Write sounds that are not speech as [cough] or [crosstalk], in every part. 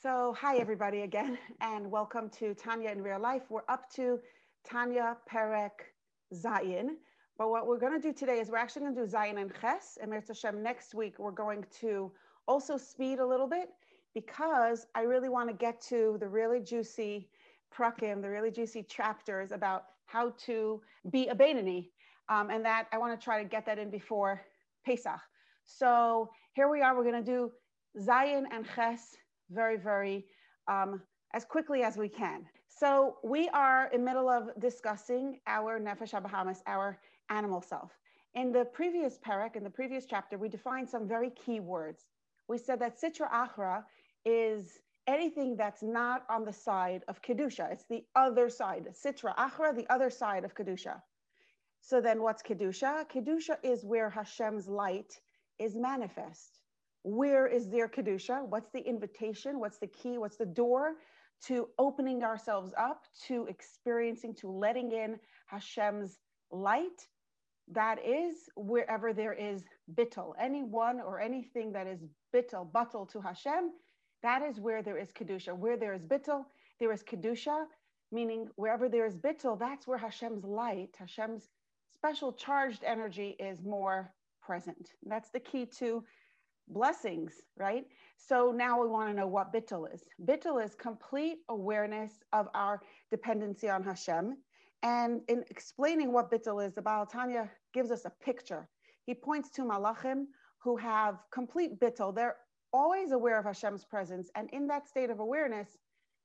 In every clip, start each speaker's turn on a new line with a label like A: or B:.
A: So, hi everybody again, [laughs] and welcome to Tanya in Real Life. We're up to Tanya Perek Zayin. But what we're going to do today is we're actually going to do Zayin and Ches. And Hashem, next week we're going to also speed a little bit because I really want to get to the really juicy prakim, the really juicy chapters about how to be a Beinoni. Um, and that I want to try to get that in before Pesach. So here we are. We're going to do Zayin and Ches very, very um, as quickly as we can. So we are in middle of discussing our Nefesh Habahamis, our animal self. In the previous parak, in the previous chapter, we defined some very key words. We said that Sitra Achra is anything that's not on the side of Kedusha. It's the other side. Sitra Achra, the other side of Kedusha. So then what's Kedusha? Kedusha is where Hashem's light is manifest. Where is there Kedusha? What's the invitation? What's the key? What's the door to opening ourselves up, to experiencing, to letting in Hashem's light? That is wherever there is bittul, anyone or anything that is bittul, buttel to Hashem, that is where there is Kedusha. Where there is bittul, there is Kedusha, meaning wherever there is bittul, that's where Hashem's light, Hashem's special charged energy is more present. That's the key to blessings, right? So now we want to know what bittul is. Bittul is complete awareness of our dependency on Hashem. And in explaining what bittul is, the Baal Tanya gives us a picture. He points to malachim who have complete bittul. They're always aware of Hashem's presence. And in that state of awareness,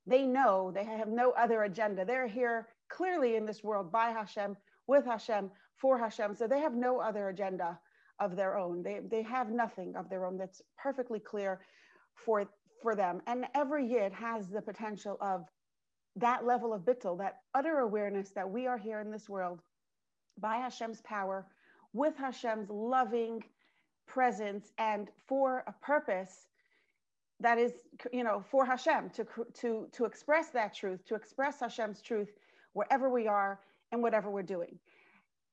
A: they know they have no other agenda. They're here clearly in this world by Hashem, with Hashem, for Hashem. So they have no other agenda of their own. They, they have nothing of their own that's perfectly clear for, for them. And every yid has the potential of that level of bittul, that utter awareness that we are here in this world by Hashem's power, with Hashem's loving presence, and for a purpose that is, you know, for Hashem to, to, to express that truth, to express Hashem's truth wherever we are and whatever we're doing.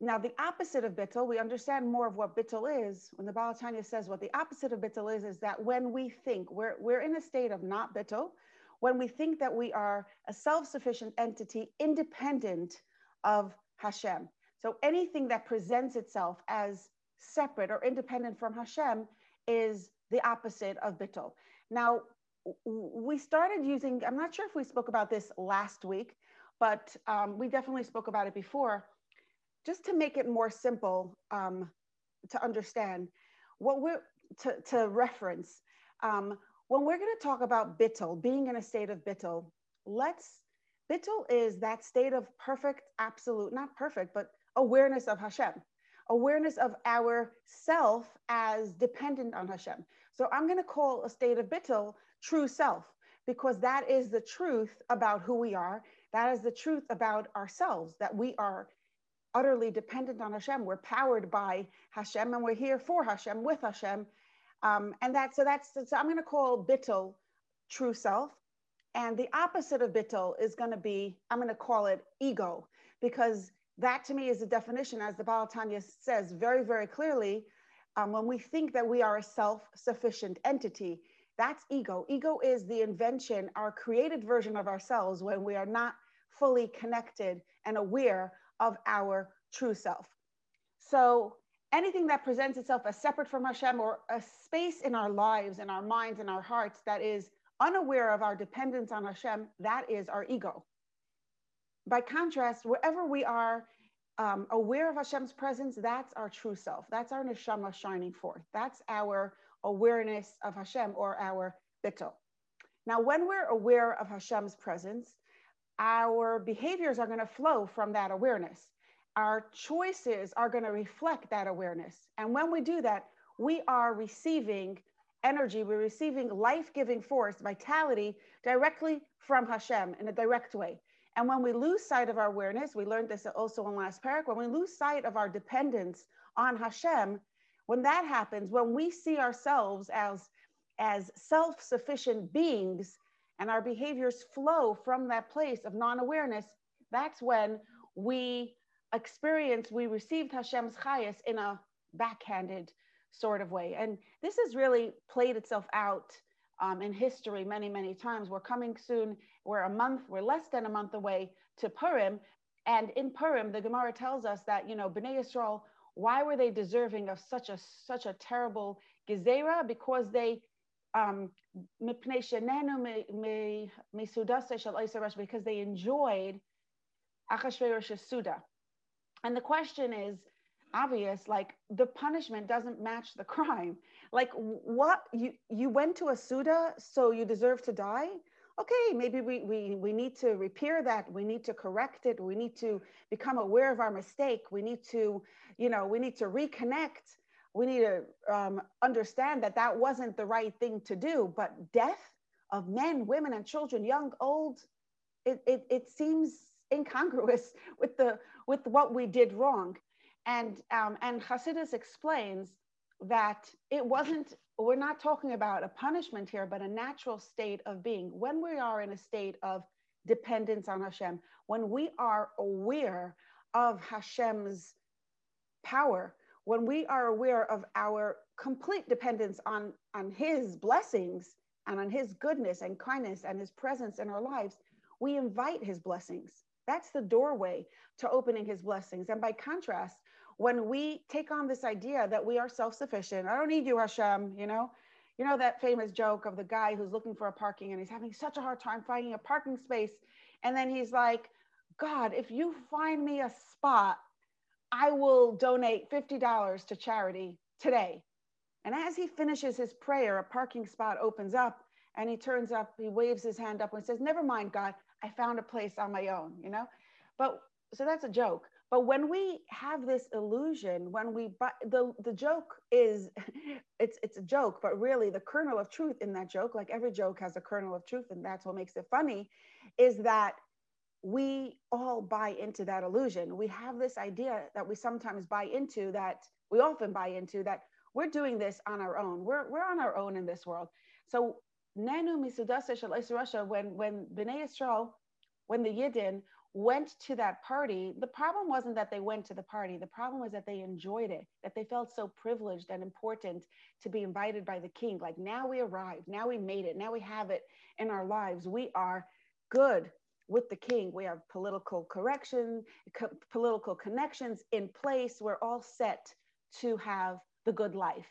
A: Now, the opposite of bittul, we understand more of what bittul is. When the Baal Tanya says what the opposite of bittul is, is that when we think we're, we're in a state of not bittul, when we think that we are a self sufficient entity independent of Hashem. So anything that presents itself as separate or independent from Hashem is the opposite of bittul. Now, we started using, I'm not sure if we spoke about this last week, but um, we definitely spoke about it before just to make it more simple um, to understand, what we're to, to reference, um, when we're going to talk about bittul, being in a state of bittul, let's bittul is that state of perfect, absolute, not perfect, but awareness of Hashem, awareness of our self as dependent on Hashem. So I'm going to call a state of bittul true self because that is the truth about who we are. That is the truth about ourselves, that we are utterly dependent on Hashem. We're powered by Hashem, and we're here for Hashem, with Hashem. Um, and that so that's so I'm going to call bittul true self, and the opposite of bittul is going to be I'm going to call it ego, because that to me is the definition, as the Baal Tanya says very very clearly. Um, when we think that we are a self-sufficient entity, that's ego. Ego is the invention, our created version of ourselves when we are not fully connected and aware of our true self. So anything that presents itself as separate from Hashem or a space in our lives, in our minds, in our hearts that is unaware of our dependence on Hashem, that is our ego. By contrast, wherever we are um, aware of Hashem's presence, that's our true self. That's our neshama shining forth. That's our awareness of Hashem or our bittul. Now, when we're aware of Hashem's presence, our behaviors are going to flow from that awareness. Our choices are going to reflect that awareness. And when we do that, we are receiving energy, we're receiving life giving force, vitality directly from Hashem in a direct way. And when we lose sight of our awareness, we learned this also in last paragraph, when we lose sight of our dependence on Hashem, when that happens, when we see ourselves as, as self sufficient beings, and our behaviors flow from that place of non-awareness, that's when we experience, we received Hashem's chayus in a backhanded sort of way. And this has really played itself out um, in history many, many times. We're coming soon. We're a month, we're less than a month away to Purim. And in Purim, the Gemara tells us that, you know, Bnei Yisrael, why were they deserving of such a such a terrible gezerah? Because they Um, because they enjoyed Achashverosh's Suda. And the question is obvious, like the punishment doesn't match the crime. Like what you you went to a Suda, so you deserve to die? Okay, maybe we, we, we need to repair that. We need to correct it. We need to become aware of our mistake. We need to, you know, we need to reconnect we need to um, understand that that wasn't the right thing to do. But death of men, women, and children, young, old, it, it, it seems incongruous [laughs] with the with what we did wrong. And um, and Hasidus explains that it wasn't. We're not talking about a punishment here, but a natural state of being. When we are in a state of dependence on Hashem, when we are aware of Hashem's power, when we are aware of our complete dependence on, on His blessings and on His goodness and kindness and His presence in our lives, we invite His blessings. That's the doorway to opening His blessings. And by contrast, when we take on this idea that we are self sufficient, I don't need you, Hashem, you know, you know that famous joke of the guy who's looking for a parking and he's having such a hard time finding a parking space. And then he's like, God, if you find me a spot I will donate $50 to charity today. And as he finishes his prayer, a parking spot opens up and he turns up, he waves his hand up and says, Never mind, God, I found a place on my own, you know? But so that's a joke. But when we have this illusion, when we the the joke is [laughs] it's it's a joke, but really the kernel of truth in that joke, like every joke has a kernel of truth, and that's what makes it funny, is that we all buy into that illusion. We have this idea that we sometimes buy into that we often buy into that we're doing this on our own. We're, we're on our own in this world. So Nanu Misudasa Russia, when when Bnei Yisrael, when the Yidden went to that party, the problem wasn't that they went to the party. The problem was that they enjoyed it, that they felt so privileged and important to be invited by the king. Like now we arrived, now we made it, now we have it in our lives. We are good with the king. We have political correction, co- political connections in place. We're all set to have the good life.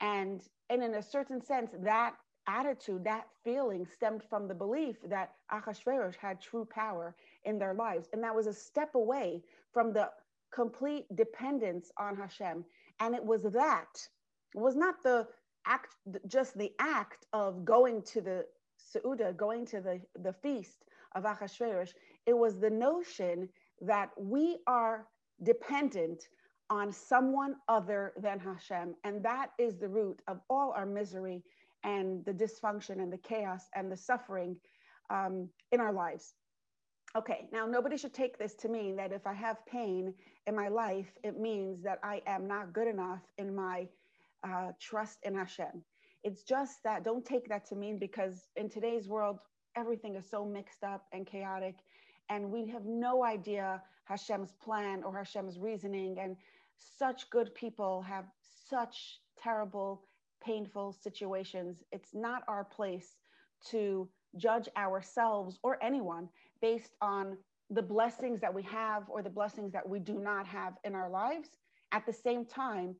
A: And, and in a certain sense, that attitude, that feeling stemmed from the belief that Achashverosh had true power in their lives. And that was a step away from the complete dependence on Hashem. And it was that, it was not the act, just the act of going to the Seuda, going to the, the feast, of Achashverosh, it was the notion that we are dependent on someone other than Hashem. And that is the root of all our misery and the dysfunction and the chaos and the suffering um, in our lives. Okay, now nobody should take this to mean that if I have pain in my life, it means that I am not good enough in my uh, trust in Hashem. It's just that, don't take that to mean because in today's world, everything is so mixed up and chaotic and we have no idea Hashem's plan or Hashem's reasoning and such good people have such terrible painful situations. It's not our place to judge ourselves or anyone based on the blessings that we have or the blessings that we do not have in our lives. At the same time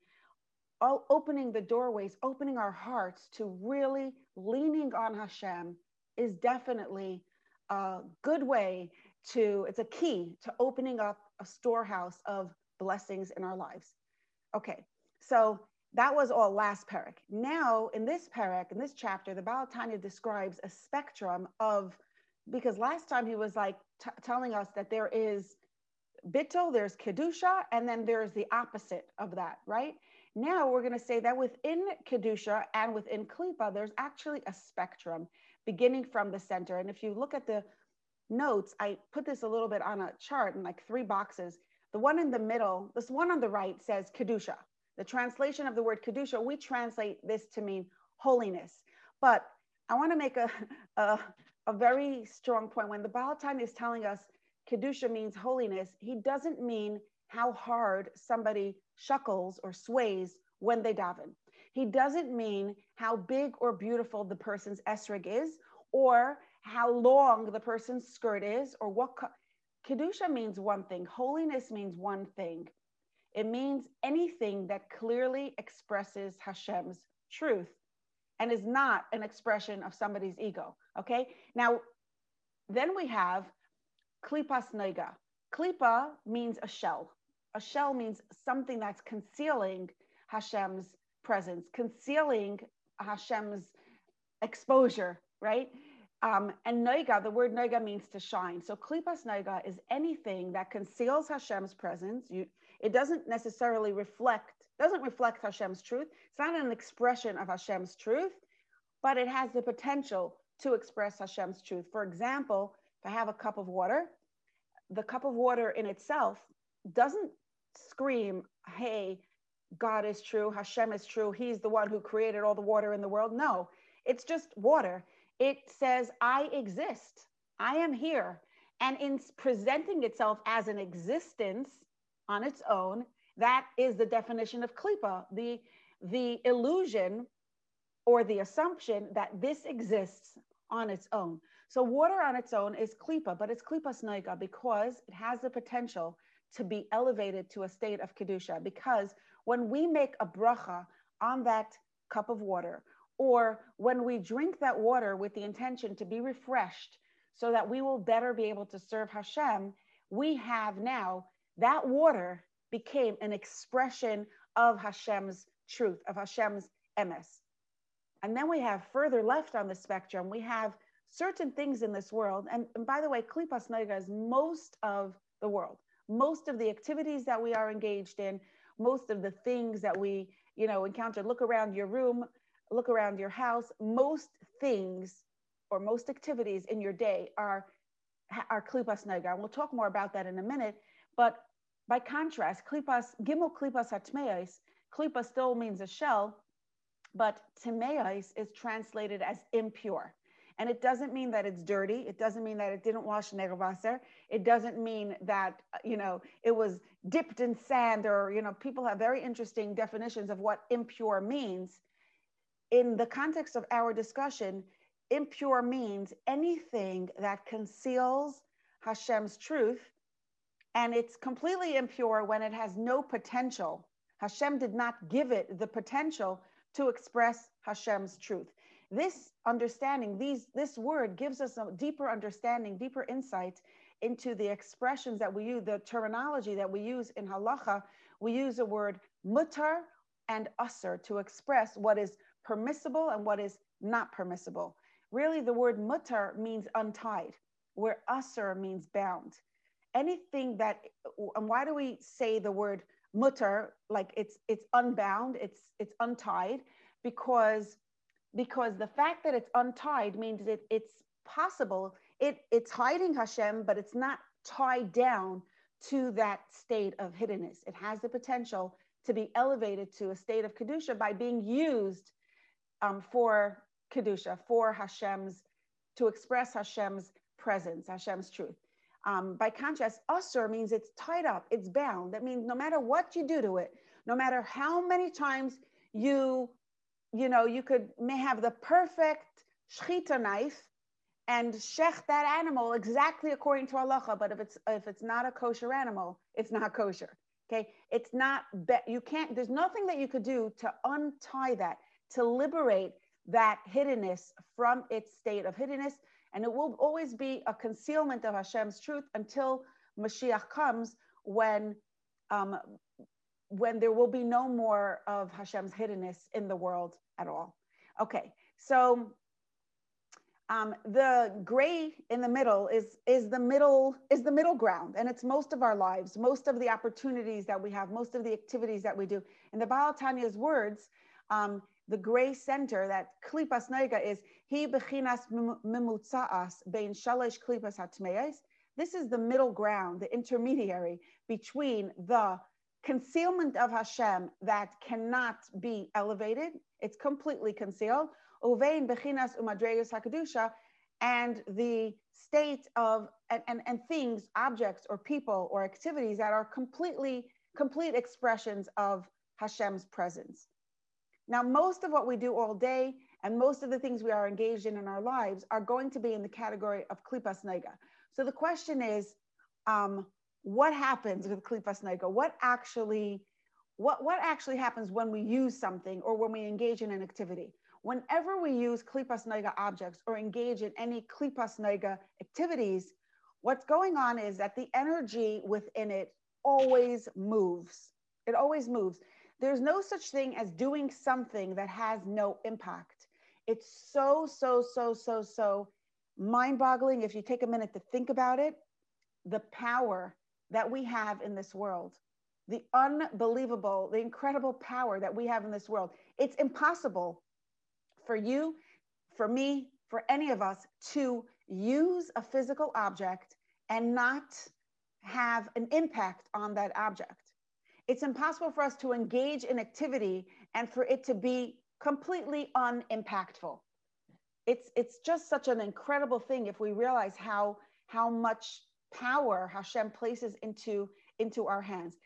A: all opening the doorways opening our hearts to really leaning on Hashem is definitely a good way to, it's a key to opening up a storehouse of blessings in our lives. Okay, so that was all last parak. Now, in this parak, in this chapter, the Baal Tanya describes a spectrum of, because last time he was like t- telling us that there is bittul, there's kedusha, and then there's the opposite of that, right? Now we're going to say that within kedusha and within klipa, there's actually a spectrum beginning from the center. And if you look at the notes, I put this a little bit on a chart in like three boxes. The one in the middle, this one on the right says Kedusha. The translation of the word Kedusha, we translate this to mean holiness. But I want to make a, [laughs] a, a very strong point. When the Baal Tanya is telling us Kedusha means holiness, he doesn't mean how hard somebody shuckles or sways when they daven. He doesn't mean how big or beautiful the person's esrog is, or how long the person's skirt is, or what. Co- Kedusha means one thing, holiness means one thing. It means anything that clearly expresses Hashem's truth and is not an expression of somebody's ego. Okay. Now, then we have klipas noiga. Klipa means a shell. A shell means something that's concealing Hashem's presence, concealing Hashem's exposure, right? Um, and noiga, the word noiga means to shine. So klipas noiga is anything that conceals Hashem's presence. You, it doesn't necessarily reflect, doesn't reflect Hashem's truth. It's not an expression of Hashem's truth, but it has the potential to express Hashem's truth. For example, if I have a cup of water, the cup of water in itself doesn't scream, hey, God is true, Hashem is true, He's the one who created all the water in the world. No, it's just water. It says, I exist, I am here. And in presenting itself as an existence on its own, that is the definition of klipa, the, the illusion or the assumption that this exists on its own. So water on its own is klipa, but it's klipas noiga because it has the potential to be elevated to a state of kedusha. Because when we make a bracha on that cup of water, or when we drink that water with the intention to be refreshed, so that we will better be able to serve Hashem, we have now that water became an expression of Hashem's truth, of Hashem's emes. And then we have further left on the spectrum, we have certain things in this world. And, and by the way, Klipas Noiga is most of the world, most of the activities that we are engaged in, most of the things that we, you know, encounter. Look around your room, look around your house. Most things or most activities in your day are are klipas. And we'll talk more about that in a minute. But by contrast, klipas gimel klipas atmeis. klipa still means a shell, but timeis is translated as impure. And it doesn't mean that it's dirty. It doesn't mean that it didn't wash Negelwasser. It doesn't mean that, you know, it was dipped in sand or, you know, people have very interesting definitions of what impure means. In the context of our discussion, impure means anything that conceals Hashem's truth. And it's completely impure when it has no potential. Hashem did not give it the potential to express Hashem's truth this understanding, these, this word gives us a deeper understanding, deeper insight into the expressions that we use, the terminology that we use in halacha. We use the word mutar and assur to express what is permissible and what is not permissible. Really, the word mutar means untied, where assur means bound. Anything that, and why do we say the word mutar like it's it's unbound, it's it's untied? Because because the fact that it's untied means that it's possible it, it's hiding hashem but it's not tied down to that state of hiddenness. It has the potential to be elevated to a state of kedusha by being used um, for kedusha for hashem's to express hashem's presence hashem's truth. Um, by contrast assur means it's tied up it's bound. That means no matter what you do to it no matter how many times you you know, you could may have the perfect shchita knife and shech that animal exactly according to halacha. But if it's if it's not a kosher animal, it's not kosher. Okay, it's not. Be- you can't. There's nothing that you could do to untie that to liberate that hiddenness from its state of hiddenness, and it will always be a concealment of Hashem's truth until Mashiach comes, when um, when there will be no more of Hashem's hiddenness in the world at all. Okay, so um, the gray in the middle is is the middle is the middle ground, and it's most of our lives, most of the opportunities that we have, most of the activities that we do. In the Baal Tanya's words, um, the gray center that klipas noiga is he bechinas mimutzaas bein shalish klipas hatmeis. This is the middle ground, the intermediary between the concealment of Hashem that cannot be elevated. It's completely concealed. Uvein bechinas umadregas hakadusha, and the state of and, and, and things, objects or people or activities that are completely complete expressions of Hashem's presence. Now, most of what we do all day and most of the things we are engaged in in our lives are going to be in the category of klipas noiga. So the question is, um, what happens with klipas noiga? What actually, what, what actually happens when we use something or when we engage in an activity? Whenever we use klipas noiga objects or engage in any klipas noiga activities, what's going on is that the energy within it always moves. It always moves. There's no such thing as doing something that has no impact. It's so, so, so, so, so mind boggling if you take a minute to think about it. The power that we have in this world, the unbelievable, the incredible power that we have in this world. It's impossible for you, for me, for any of us to use a physical object and not have an impact on that object. It's impossible for us to engage in activity and for it to be completely unimpactful. It's, it's just such an incredible thing if we realize how, how much power Hashem places into, into our hands.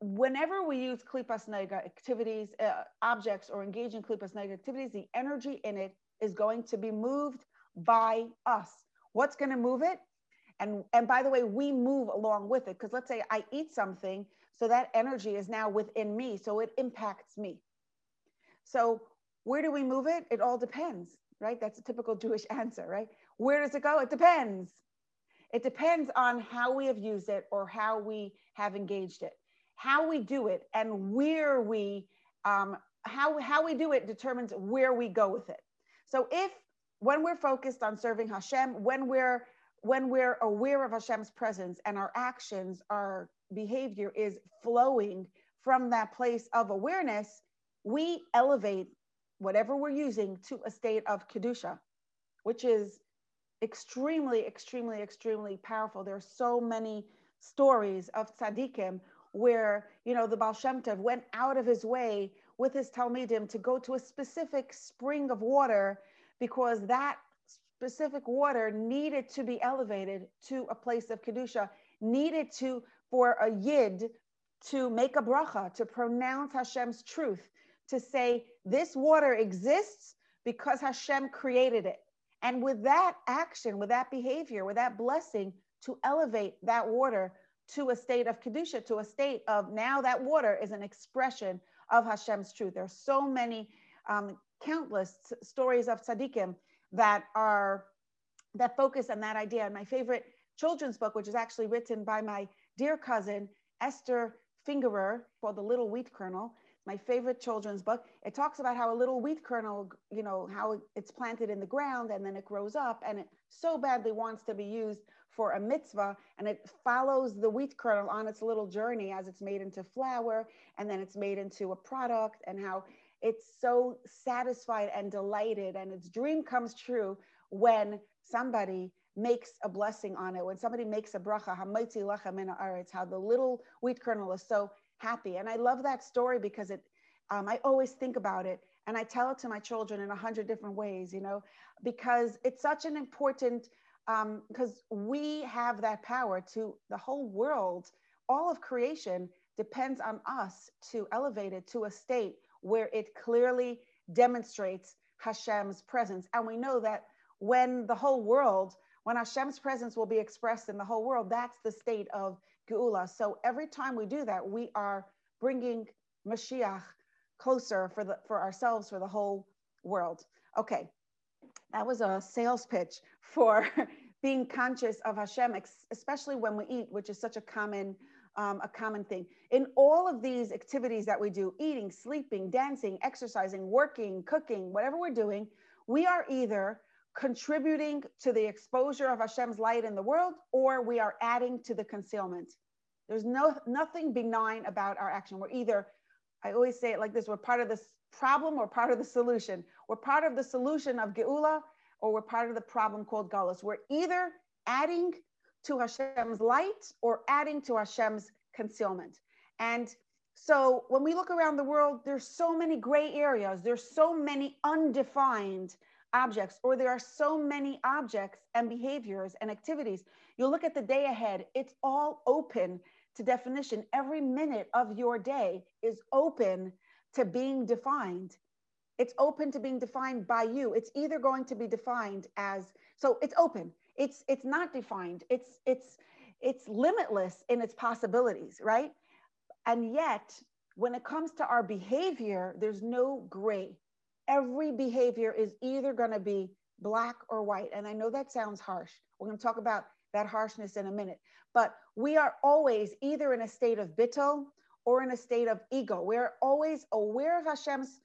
A: Whenever we use klipas noiga activities, uh, objects, or engage in klipas noiga activities, the energy in it is going to be moved by us. What's going to move it? And, and by the way, we move along with it. Because let's say I eat something, so that energy is now within me, so it impacts me. So where do we move it? It all depends, right? That's a typical Jewish [laughs] answer, right? Where does it go? It depends. It depends on how we have used it or how we have engaged it. How we do it and where we, um, how, how we do it determines where we go with it. So if when we're focused on serving Hashem, when we're when we're aware of Hashem's presence and our actions, our behavior is flowing from that place of awareness, we elevate whatever we're using to a state of kedusha, which is extremely, extremely, extremely powerful. There are so many stories of tzaddikim where, you know, the Baal Shem Tov went out of his way with his Talmidim to go to a specific spring of water because that specific water needed to be elevated to a place of Kedusha, needed to, for a Yid to make a bracha, to pronounce Hashem's truth, to say, this water exists because Hashem created it. And with that action, with that behavior, with that blessing, to elevate that water to a state of Kedusha, to a state of now that water is an expression of Hashem's truth. There are so many, um, countless stories of tzaddikim that are, that focus on that idea. And my favorite children's book, which is actually written by my dear cousin, Esther Fingerer, called The Little Wheat Kernel, my favorite children's book. It talks about how a little wheat kernel, you know, how it's planted in the ground and then it grows up and it so badly wants to be used for a mitzvah and it follows the wheat kernel on its little journey as it's made into flour and then it's made into a product and how it's so satisfied and delighted and its dream comes true when somebody makes a blessing on it when somebody makes a bracha how the little wheat kernel is so happy. And I love that story because it, um, I always think about it and I tell it to my children in a hundred different ways, you know, because it's such an important, because um, we have that power to the whole world, all of creation depends on us to elevate it to a state where it clearly demonstrates Hashem's presence. And we know that when the whole world, when Hashem's presence will be expressed in the whole world, that's the state of Geula. So every time we do that, we are bringing Mashiach closer for the for ourselves, for the whole world. Okay, that was a sales pitch for [laughs] being conscious of Hashem, especially when we eat, which is such a common um, a common thing. In all of these activities that we do, eating, sleeping, dancing, exercising, working, cooking, whatever we're doing, we are either contributing to the exposure of Hashem's light in the world, or we are adding to the concealment. There's no nothing benign about our action. We're either, I always say it like this: we're part of the problem or part of the solution. We're part of the solution of Geula, or we're part of the problem called Galus. We're either adding to Hashem's light or adding to Hashem's concealment. And so when we look around the world, there's so many gray areas. There's so many undefined objects, or there are so many objects and behaviors and activities. You look at the day ahead, it's all open to definition. Every minute of your day is open to being defined. It's open to being defined by you. It's either going to be defined as so it's open. It's it's not defined. It's it's it's limitless in its possibilities, right? And yet, when it comes to our behavior, there's no gray. Every behavior is either going to be black or white. And I know that sounds harsh. We're going to talk about that harshness in a minute. But we are always either in a state of bittul or in a state of ego. We're always aware of Hashem's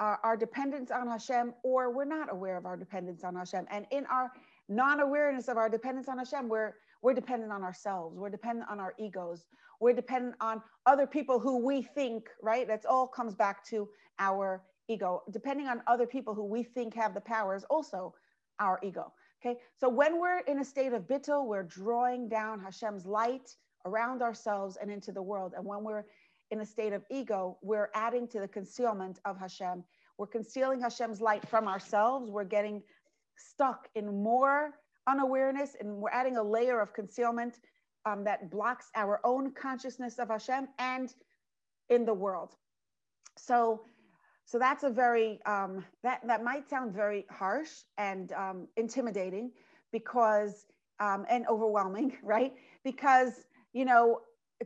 A: uh, our dependence on Hashem, or we're not aware of our dependence on Hashem. And in our non-awareness of our dependence on Hashem, we're we're dependent on ourselves. We're dependent on our egos. We're dependent on other people who we think, right? That's all comes back to our ego. Depending on other people who we think have the power is also our ego. Okay. So when we're in a state of bittul, we're drawing down Hashem's light around ourselves and into the world. And when we're in a state of ego, we're adding to the concealment of Hashem. We're concealing Hashem's light from ourselves. We're getting stuck in more unawareness and we're adding a layer of concealment um, that blocks our own consciousness of Hashem and in the world. So, so that's a very um, that that might sound very harsh and um, intimidating because um, and overwhelming, [laughs] right? Because you know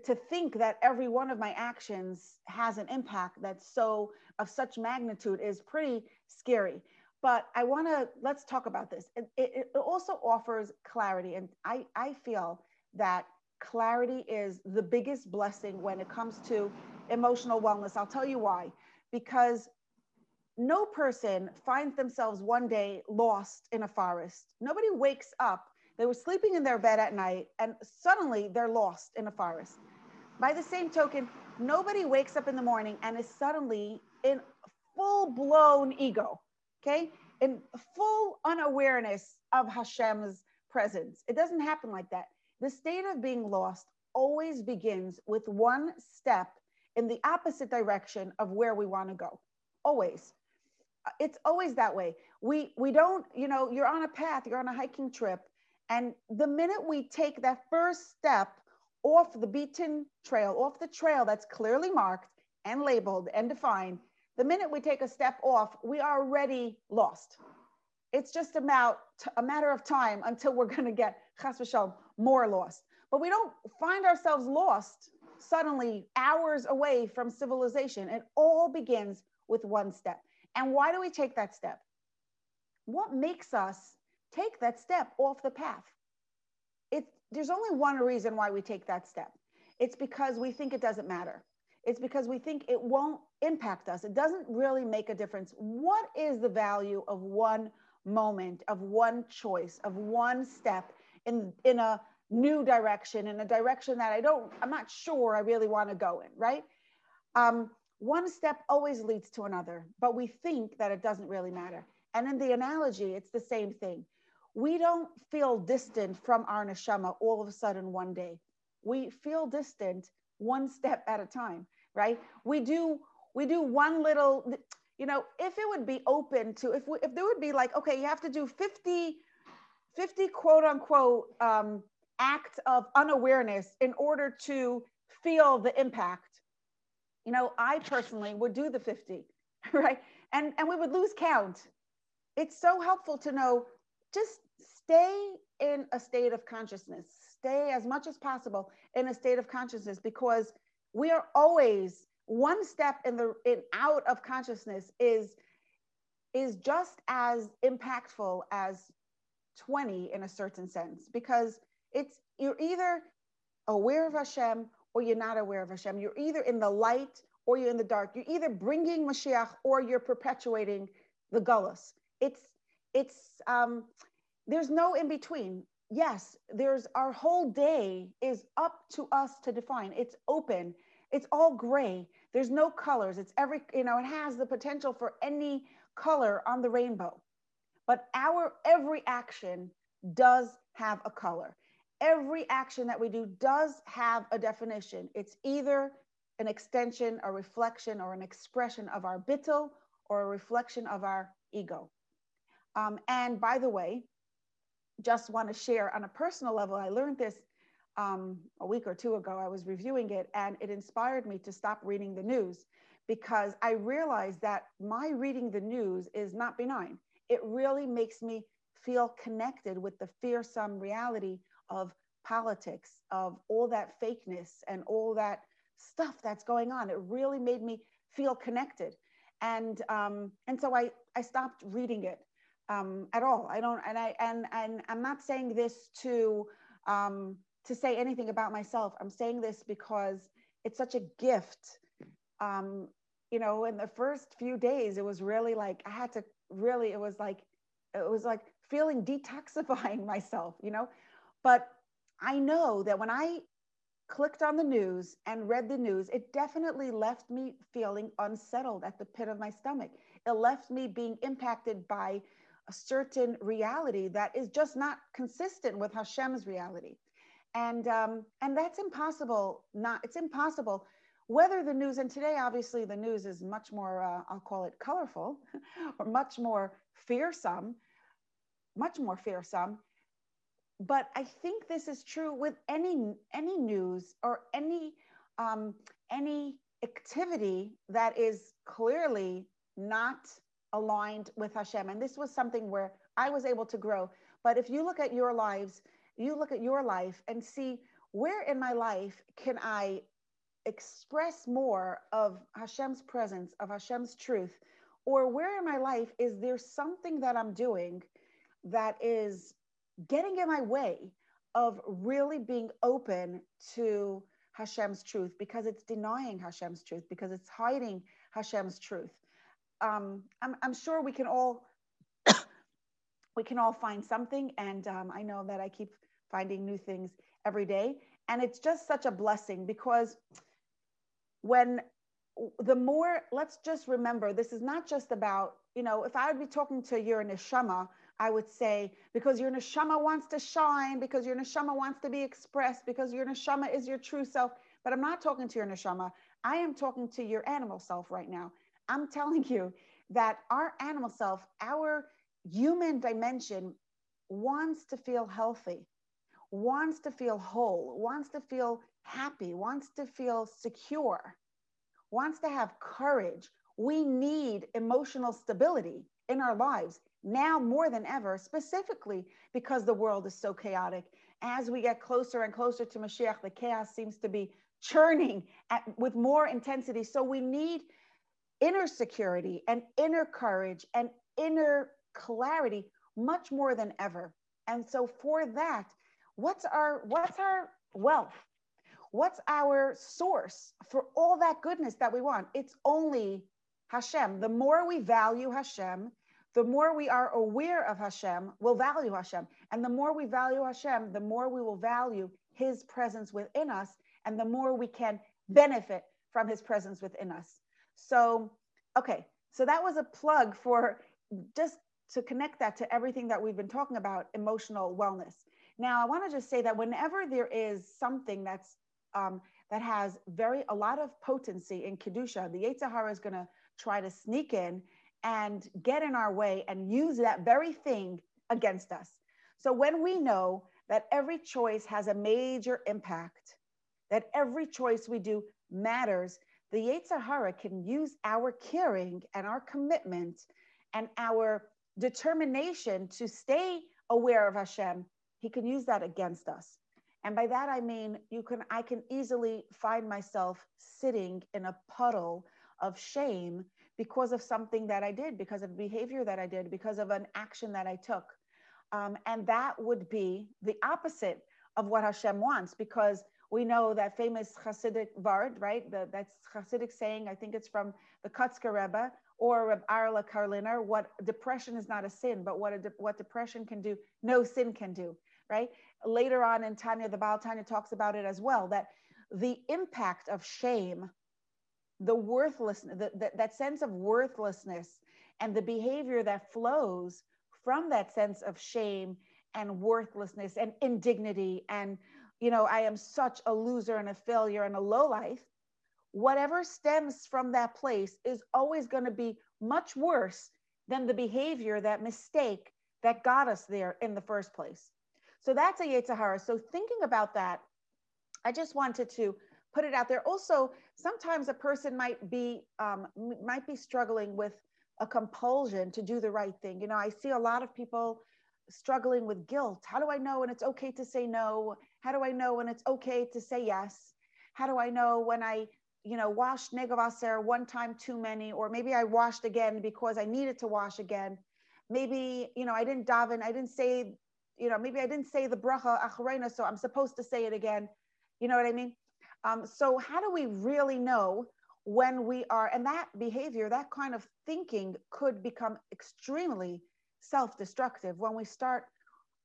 A: to think that every one of my actions has an impact that's so of such magnitude is pretty scary. But i want to let's talk about this. It, it, it, also offers clarity. And I, I feel that clarity is the biggest blessing when it comes to emotional wellness. I'll tell you why because no person finds themselves one day lost in a forest nobody wakes up they were sleeping in their bed at night and suddenly they're lost in a forest by the same token, nobody wakes up in the morning and is suddenly in full blown ego, okay? In full unawareness of Hashem's presence. It doesn't happen like that. The state of being lost always begins with one step in the opposite direction of where we want to go. Always. Uh, it's always that way. We we don't, you know, you're on a path, you're on a hiking trip, and the minute we take that first step off the beaten trail, off the trail that's clearly marked and labeled and defined, the minute we take a step off, we are already lost. It's just about a matter of time until we're going to get more lost. But we don't find ourselves lost suddenly hours away from civilization. It all begins with one step. And why do we take that step? What makes us take that step off the path? It, there's only one reason why we take that step. It's because we think it doesn't matter. It's because we think it won't impact us. It doesn't really make a difference. What is the value of one moment, of one choice, of one step in, in a new direction, in a direction that I don't, I'm not sure I really want to go in, right? Um, one step always leads to another, but we think that it doesn't really matter. And in the analogy, it's the same thing we don't feel distant from our neshama all of a sudden one day. We feel distant one step at a time, right? We do we do one little, you know, if it would be open to if we, if there would be like, okay, you have to do 50, 50 quote unquote um, act of unawareness in order to feel the impact. You know, I personally would do the 50, [laughs] right? And and we would lose count. It's so helpful to know just stay in a state of consciousness stay as much as possible in a state of consciousness because we are always one step in the in out of consciousness is is just as impactful as 20 in a certain sense because it's you're either aware of Hashem or you're not aware of Hashem. You're either in the light or you're in the dark. You're either bringing Mashiach or you're perpetuating the gullus. It's it's um, there's no in between. Yes, there's our whole day is up to us to define. It's open. It's all gray. There's no colors. It's every, you know, it has the potential for any color on the rainbow. But our every action does have a color. Every action that we do does have a definition. It's either an extension, a reflection, or an expression of our bittul or a reflection of our ego. Um, and by the way, just want to share on a personal level. I learned this um, a week or two ago. I was reviewing it and it inspired me to stop reading the news because I realized that my reading the news is not benign. It really makes me feel connected with the fearsome reality of politics, of all that fakeness and all that stuff that's going on. It really made me feel connected. And um, and so I, I stopped reading it um, at all. I don't and I and and I'm not saying this to um, to say anything about myself. I'm saying this because it's such a gift. Um, you know, in the first few days, it was really like I had to really, it was like, it was like feeling detoxifying [laughs] myself, you know. But I know that when I clicked on the news and read the news, it definitely left me feeling unsettled at the pit of my stomach. It left me being impacted by a certain reality that is just not consistent with Hashem's reality and um, and that's impossible. Not it's impossible. Whether the news and today, obviously, the news is much more. Uh, I'll call it colorful, [laughs] or much more fearsome, much more fearsome. But I think this is true with any any news or any um, any activity that is clearly not aligned with Hashem. And this was something where I was able to grow. But if you look at your lives, you look at your life and see where in my life can I express more of Hashem's presence, of Hashem's truth, or where in my life is there something that I'm doing that is getting in my way of really being open to Hashem's truth because it's denying Hashem's truth, because it's hiding Hashem's truth. Um, I'm, I'm sure we can all [coughs] we can all find something, and um, I know that I keep finding new things every day. And it's just such a blessing because when the more, let's just remember, this is not just about, you know, if I would be talking to your neshama, I would say, because your neshama wants to shine, because your neshama wants to be expressed, because your neshama is your true self. But I'm not talking to your neshama. I am talking to your animal self right now. I'm telling you that our animal self, our human dimension, wants to feel healthy wants to feel whole, wants to feel happy, wants to feel secure, wants to have courage. We need emotional stability in our lives now more than ever, specifically because the world is so chaotic. As we get closer and closer to Mashiach, the chaos seems to be churning at, with more intensity. So we need inner security and inner courage and inner clarity much more than ever. And so for that, what's our what's our wealth what's our source for all that goodness that we want it's only hashem the more we value hashem the more we are aware of hashem we'll value hashem. And the more we value hashem the more we will value his presence within us and the more we can benefit from his presence within us. So okay so that was a plug for just to connect that to everything that we've been talking about emotional wellness. Now, I want to just say that whenever there is something that's um, that has very a lot of potency in kedusha, the Yetzer Hara is going to try to sneak in and get in our way and use that very thing against us. So when we know that every choice has a major impact, that every choice we do matters, the Yetzer Hara can use our caring and our commitment and our determination to stay aware of Hashem he can use that against us. And by that I mean you can I can easily find myself sitting in a puddle of shame because of something that I did, because of behavior that I did, because of an action that I took. Um, and that would be the opposite of what Hashem wants, because we know that famous Hasidic vort, right? The, that's Hasidic saying, I think it's from the Kotzker Rebbe or Reb Arele Karliner, what depression is not a sin, but what, de- what depression can do, no sin can do right? Later on in Tanya, the Baal Tanya talks about it as well, that the impact of shame, the worthlessness, the, the, that sense of worthlessness and the behavior that flows from that sense of shame and worthlessness and indignity and you know i am such a loser and a failure and a low life whatever stems from that place is always going to be much worse than the behavior that mistake that got us there in the first place. So that's a Yetzer So thinking about that, I just wanted to put it out there. Also, sometimes a person might be um, might be struggling with a compulsion to do the right thing. You know, I see a lot of people struggling with guilt. How do I know when it's okay to say no? How do I know when it's okay to say yes? How do I know when I, you know, washed negavaser one time too many, or maybe I washed again because I needed to wash again? Maybe, you know, I didn't daven, I didn't say, you know, maybe I didn't say the bracha achrona, so I'm supposed to say it again. You know what I mean? Um, so how do we really know when we are, and that behavior, that kind of thinking could become extremely self-destructive when we start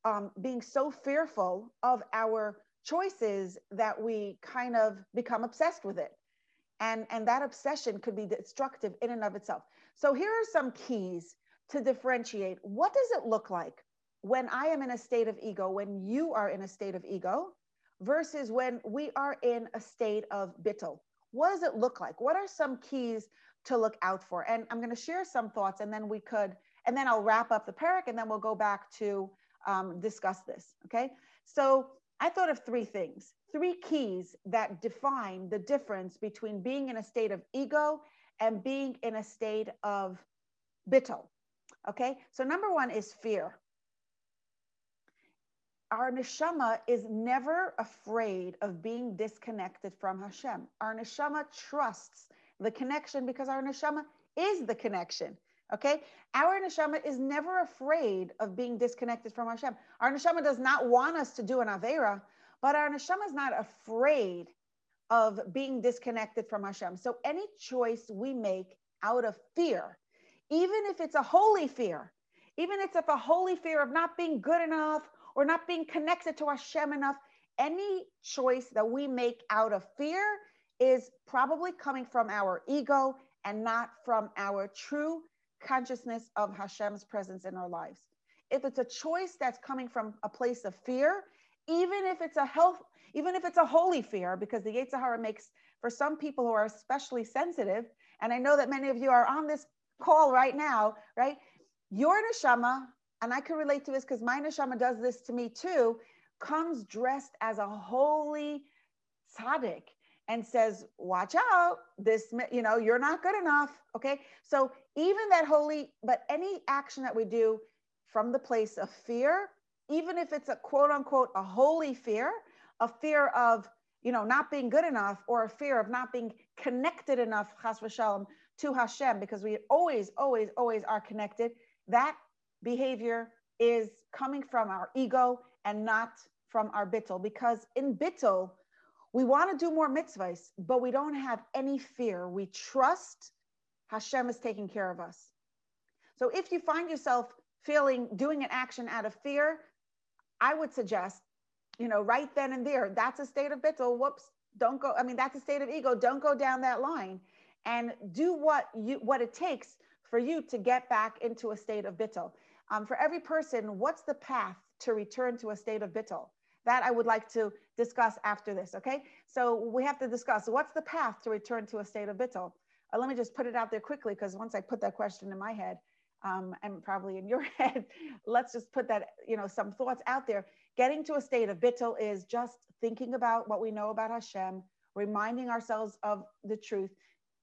A: um, being so fearful of our choices that we kind of become obsessed with it. And and that obsession could be destructive in and of itself. So here are some keys to differentiate. What does it look like when i am in a state of ego when you are in a state of ego versus when we are in a state of bittul what does it look like what are some keys to look out for and i'm going to share some thoughts and then we could and then I'll wrap up the parak and then we'll go back to um, discuss this. Okay. So I thought of three things, three keys that define the difference between being in a state of ego and being in a state of bittul. Okay. So number one is fear. Our neshama is never afraid of being disconnected from Hashem. Our neshama trusts the connection because our neshama is the connection. Okay, our neshama is never afraid of being disconnected from Hashem. Our neshama does not want us to do an avera, but our neshama is not afraid of being disconnected from Hashem. So any choice we make out of fear, even if it's a holy fear, even if it's a holy fear of not being good enough or not being connected to Hashem enough, any choice that we make out of fear is probably coming from our ego and not from our true consciousness of Hashem's presence in our lives. If it's a choice that's coming from a place of fear, even if it's a health, even if it's a holy fear, because the Yetzer Hara makes for some people who are especially sensitive, and I know that many of you are on this call right now, right? Your neshama, and I can relate to this because my neshama does this to me too, comes dressed as a holy tzaddik and says, watch out, this, you know, you're not good enough. Okay. So even that holy, but any action that we do from the place of fear, even if it's a quote unquote, a holy fear, a fear of, you know, not being good enough or a fear of not being connected enough, chas v'shalom, to Hashem, because we always, always, always are connected. That behavior is coming from our ego and not from our bittul, because in bittul, we want to do more mitzvahs, but we don't have any fear. We trust Hashem is taking care of us. So if you find yourself feeling doing an action out of fear, I would suggest, you know, right then and there, that's a state of bittul. Whoops, don't go. I mean, that's a state of ego. Don't go down that line and do what you what it takes for you to get back into a state of bittul. Um, for every person, what's the path to return to a state of bittul? That I would like to discuss after this, okay? So we have to discuss what's the path to return to a state of bittul. Uh, let me just put it out there quickly because once I put that question in my head, um, and probably in your [laughs] head, let's just put that, you know, some thoughts out there. Getting to a state of bittul is just thinking about what we know about Hashem, reminding ourselves of the truth.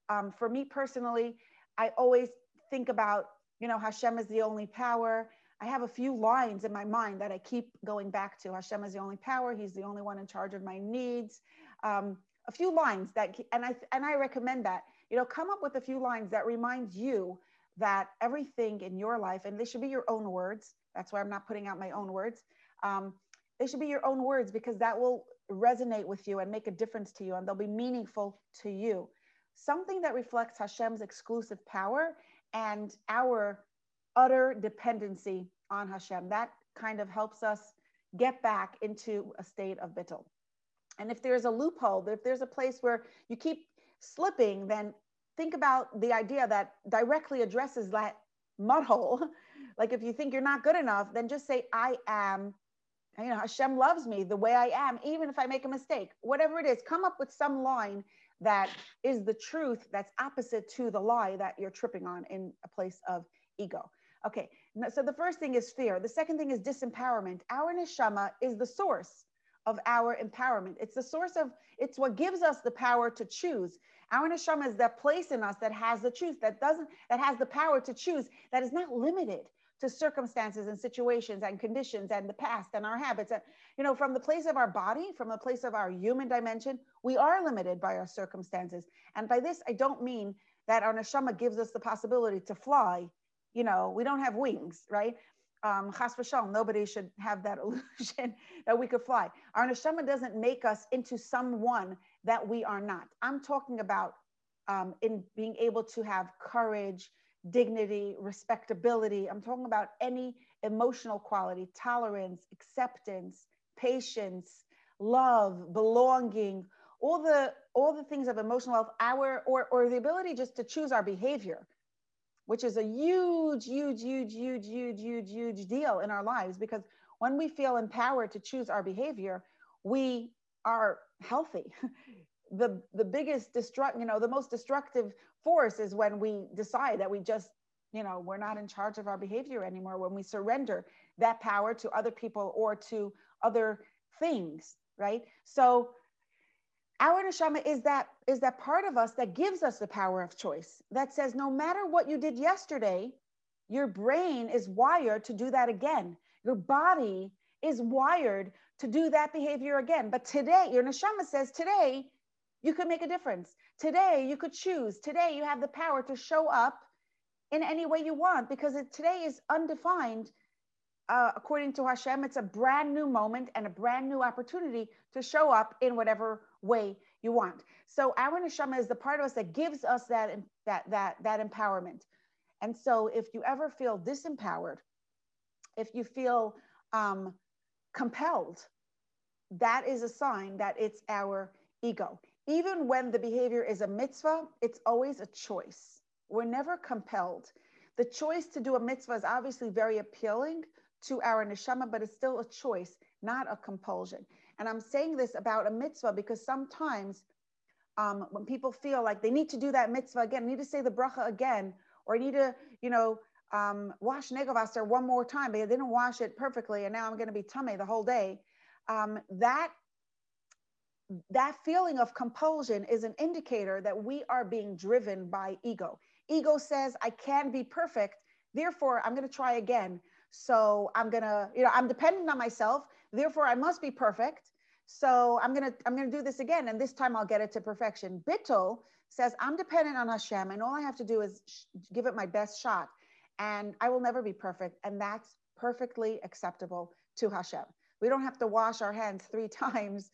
A: Um, for me personally, I always think about, you know, Hashem is the only power. I have a few lines in my mind that I keep going back to. Hashem is the only power. He's the only one in charge of my needs. Um, a few lines that, and I and I recommend that. You know, come up with a few lines that remind you that everything in your life, and they should be your own words. That's why I'm not putting out my own words. Um, they should be your own words because that will resonate with you and make a difference to you, and they'll be meaningful to you. Something that reflects Hashem's exclusive power and our utter dependency on Hashem. That kind of helps us get back into a state of bittul. And if there's a loophole, if there's a place where you keep slipping, then think about the idea that directly addresses that mud hole. [laughs] like if you think you're not good enough, then just say, I am, you know, Hashem loves me the way I am, even if I make a mistake, whatever it is, come up with some line that is the truth that's opposite to the lie that you're tripping on in a place of ego. Okay, so the first thing is fear. The second thing is disempowerment. Our neshama is the source of our empowerment. It's the source of, it's what gives us the power to choose. Our neshama is that place in us that has the truth, that doesn't, that has the power to choose, that is not limited to circumstances and situations and conditions and the past and our habits. And, you know, from the place of our body, from the place of our human dimension, we are limited by our circumstances. And by this, I don't mean that our neshama gives us the possibility to fly. You know, we don't have wings, right? Um, chas v'shalom, nobody should have that [laughs] illusion that we could fly. Our neshama doesn't make us into someone that we are not. I'm talking about um, in being able to have courage, dignity, respectability. I'm talking about any emotional quality, tolerance, acceptance, patience, love, belonging, all the all the things of emotional health, our or or the ability just to choose our behavior, which is a huge, huge, huge, huge, huge, huge, huge deal in our lives because when we feel empowered to choose our behavior, we are healthy. [laughs] the the biggest destruct, you know, the most destructive force is when we decide that we just, you know, we're not in charge of our behavior anymore, when we surrender that power to other people or to other things, right? So our neshama is that is that part of us that gives us the power of choice that says no matter what you did yesterday your brain is wired to do that again your body is wired to do that behavior again but today your neshama says today you could make a difference today you could choose today you have the power to show up in any way you want because it, today is undefined uh, according to Hashem, it's a brand new moment and a brand new opportunity to show up in whatever way you want. So our neshama is the part of us that gives us that that that that empowerment. And so if you ever feel disempowered, if you feel um, compelled, that is a sign that it's our ego. Even when the behavior is a mitzvah, it's always a choice. We're never compelled. The choice to do a mitzvah is obviously very appealing to our neshama, but it's still a choice, not a compulsion. And I'm saying this about a mitzvah because sometimes um, when people feel like they need to do that mitzvah again, need to say the bracha again, or need to, you know, um, wash Negelwasser one more time, they didn't wash it perfectly, and now I'm going to be tamei the whole day. Um, that that feeling of compulsion is an indicator that we are being driven by ego. Ego says, I can be perfect, therefore I'm going to try again. So I'm gonna, you know, I'm dependent on myself. Therefore, I must be perfect. So I'm gonna, I'm gonna do this again, and this time I'll get it to perfection. Bittul says I'm dependent on Hashem, and all I have to do is give it my best shot, and I will never be perfect, and that's perfectly acceptable to Hashem. We don't have to wash our hands three [laughs] times.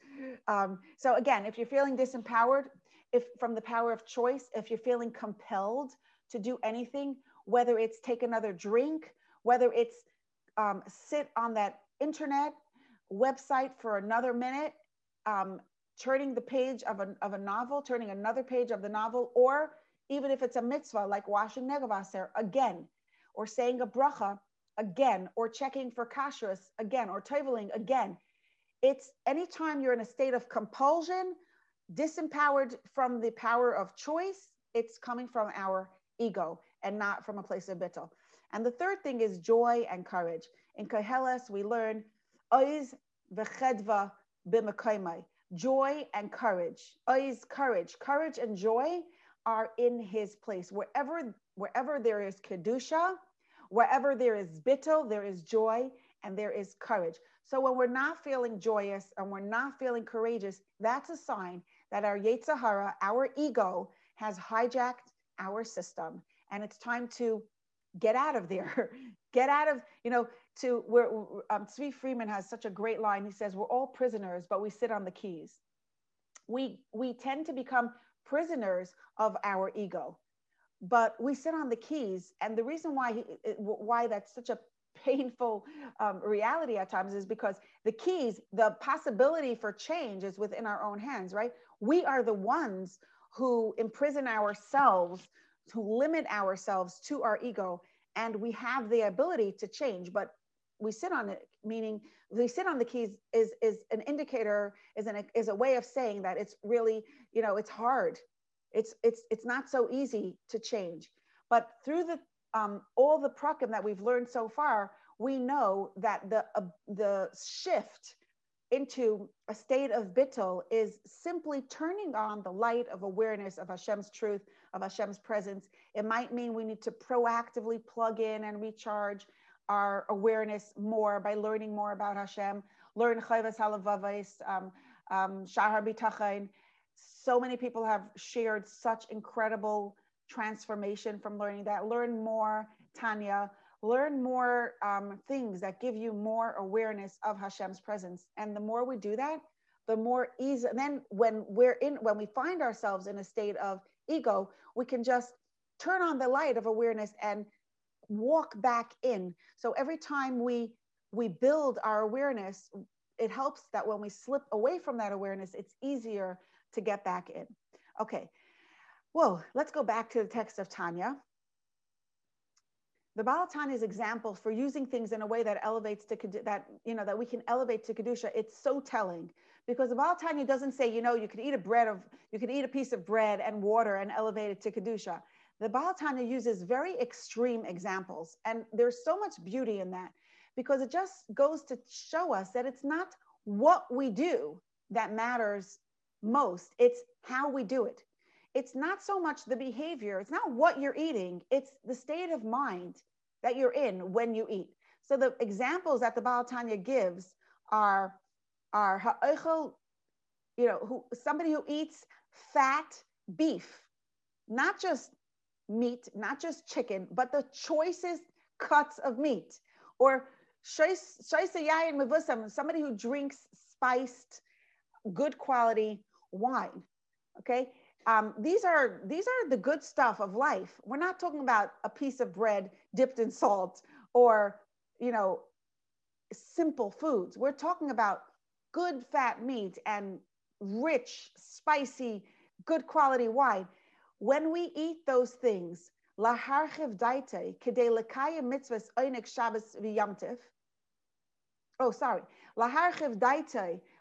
A: Um, so again, if you're feeling disempowered, if from the power of choice, if you're feeling compelled to do anything, whether it's take another drink, whether it's um, sit on that internet website for another minute, um, turning the page of a, of a novel, turning another page of the novel, or even if it's a mitzvah like washing Negelwasser again, or saying a bracha again, or checking for kashrus again, or toveling again. It's anytime you're in a state of compulsion, disempowered from the power of choice, it's coming from our ego and not from a place of bittul. And the third thing is joy and courage. In Koheles, we learn oiz v'chedva b'mekaymai. Joy and courage. Oiz, courage. Courage and joy are in his place. Wherever, wherever there is kedusha, wherever there is bittul, there is joy and there is courage. So when we're not feeling joyous and we're not feeling courageous, that's a sign that our Yetzer Hara, our ego, has hijacked our system. And it's time to get out of there [laughs] get out of you know to where um, Tzvi Freeman has such a great line he says we're all prisoners but we sit on the keys we we tend to become prisoners of our ego but we sit on the keys. And the reason why he, why that's such a painful um, reality at times is because the keys the possibility for change is within our own hands right? We are the ones who imprison ourselves to limit ourselves to our ego and we have the ability to change. But we sit on it meaning we sit on the keys is is an indicator is an is a way of saying that it's really you know it's hard it's it's it's not so easy to change but through the um, all the prakim that we've learned so far we know that the uh, the shift into a state of bittul is simply turning on the light of awareness of Hashem's truth, of Hashem's presence. It might mean we need to proactively plug in and recharge our awareness more by learning more about Hashem, learn Chovos Halevovos, um, um, Shaar Habitachon. So many people have shared such incredible transformation from learning that. Learn more, Tanya. Learn more um, things that give you more awareness of Hashem's presence. And the more we do that, the more easy. And then when we're in, when we find ourselves in a state of ego, we can just turn on the light of awareness and walk back in. So every time we we build our awareness, it helps that when we slip away from that awareness, it's easier to get back in. Okay. Well, let's go back to the text of Tanya. The Baal Tanya's example for using things in a way that elevates to that you know that we can elevate to kedusha. It's so telling because the Baal Tanya doesn't say you know you could eat a bread of you could eat a piece of bread and water and elevate it to kedusha. The Baal Tanya uses very extreme examples, and there's so much beauty in that because it just goes to show us that it's not what we do that matters most, it's how we do it. It's not so much the behavior, it's not what you're eating, it's the state of mind that you're in when you eat. So the examples that the Baal Tanya gives are, are ha'ochel, you know, who, somebody who eats fat beef, not just meat, not just chicken, but the choicest cuts of meat. Or somebody who drinks spiced, good quality wine. Okay. Um, these are these are the good stuff of life. We're not talking about a piece of bread dipped in salt or you know simple foods. We're talking about good fat meat and rich, spicy, good quality wine. When we eat those things, v'yamtiv, oh, sorry,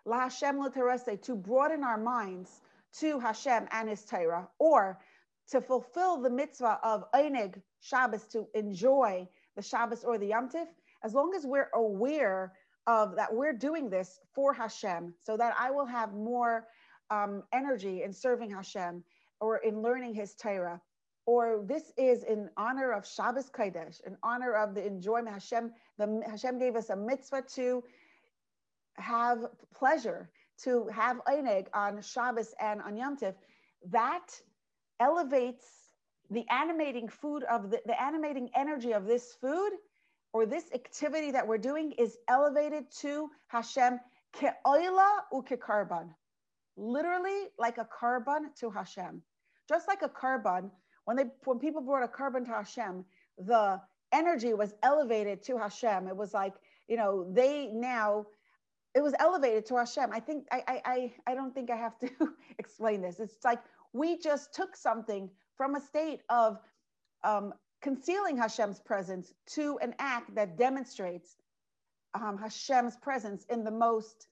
A: lahashem l'terese, to broaden our minds to Hashem and His Torah, or to fulfill the mitzvah of Einig Shabbos, to enjoy the Shabbos or the Yom as long as we're aware of that we're doing this for Hashem, so that I will have more um, energy in serving Hashem or in learning His Torah, or this is in honor of Shabbos Kodesh, in honor of the enjoyment Hashem. The Hashem gave us a mitzvah to have pleasure, to have eineg on Shabbos and on Yom Tif. That elevates the animating food of the, the animating energy of this food or this activity that we're doing is elevated to Hashem ke'oila u'kekarban, literally like a karban to Hashem. Just like a karban when they when people brought a karban to Hashem, the energy was elevated to Hashem. It was like, you know, they now it was elevated to Hashem. I think I I I don't think I have to [laughs] explain this. It's like we just took something from a state of um, concealing Hashem's presence to an act that demonstrates um, Hashem's presence in the most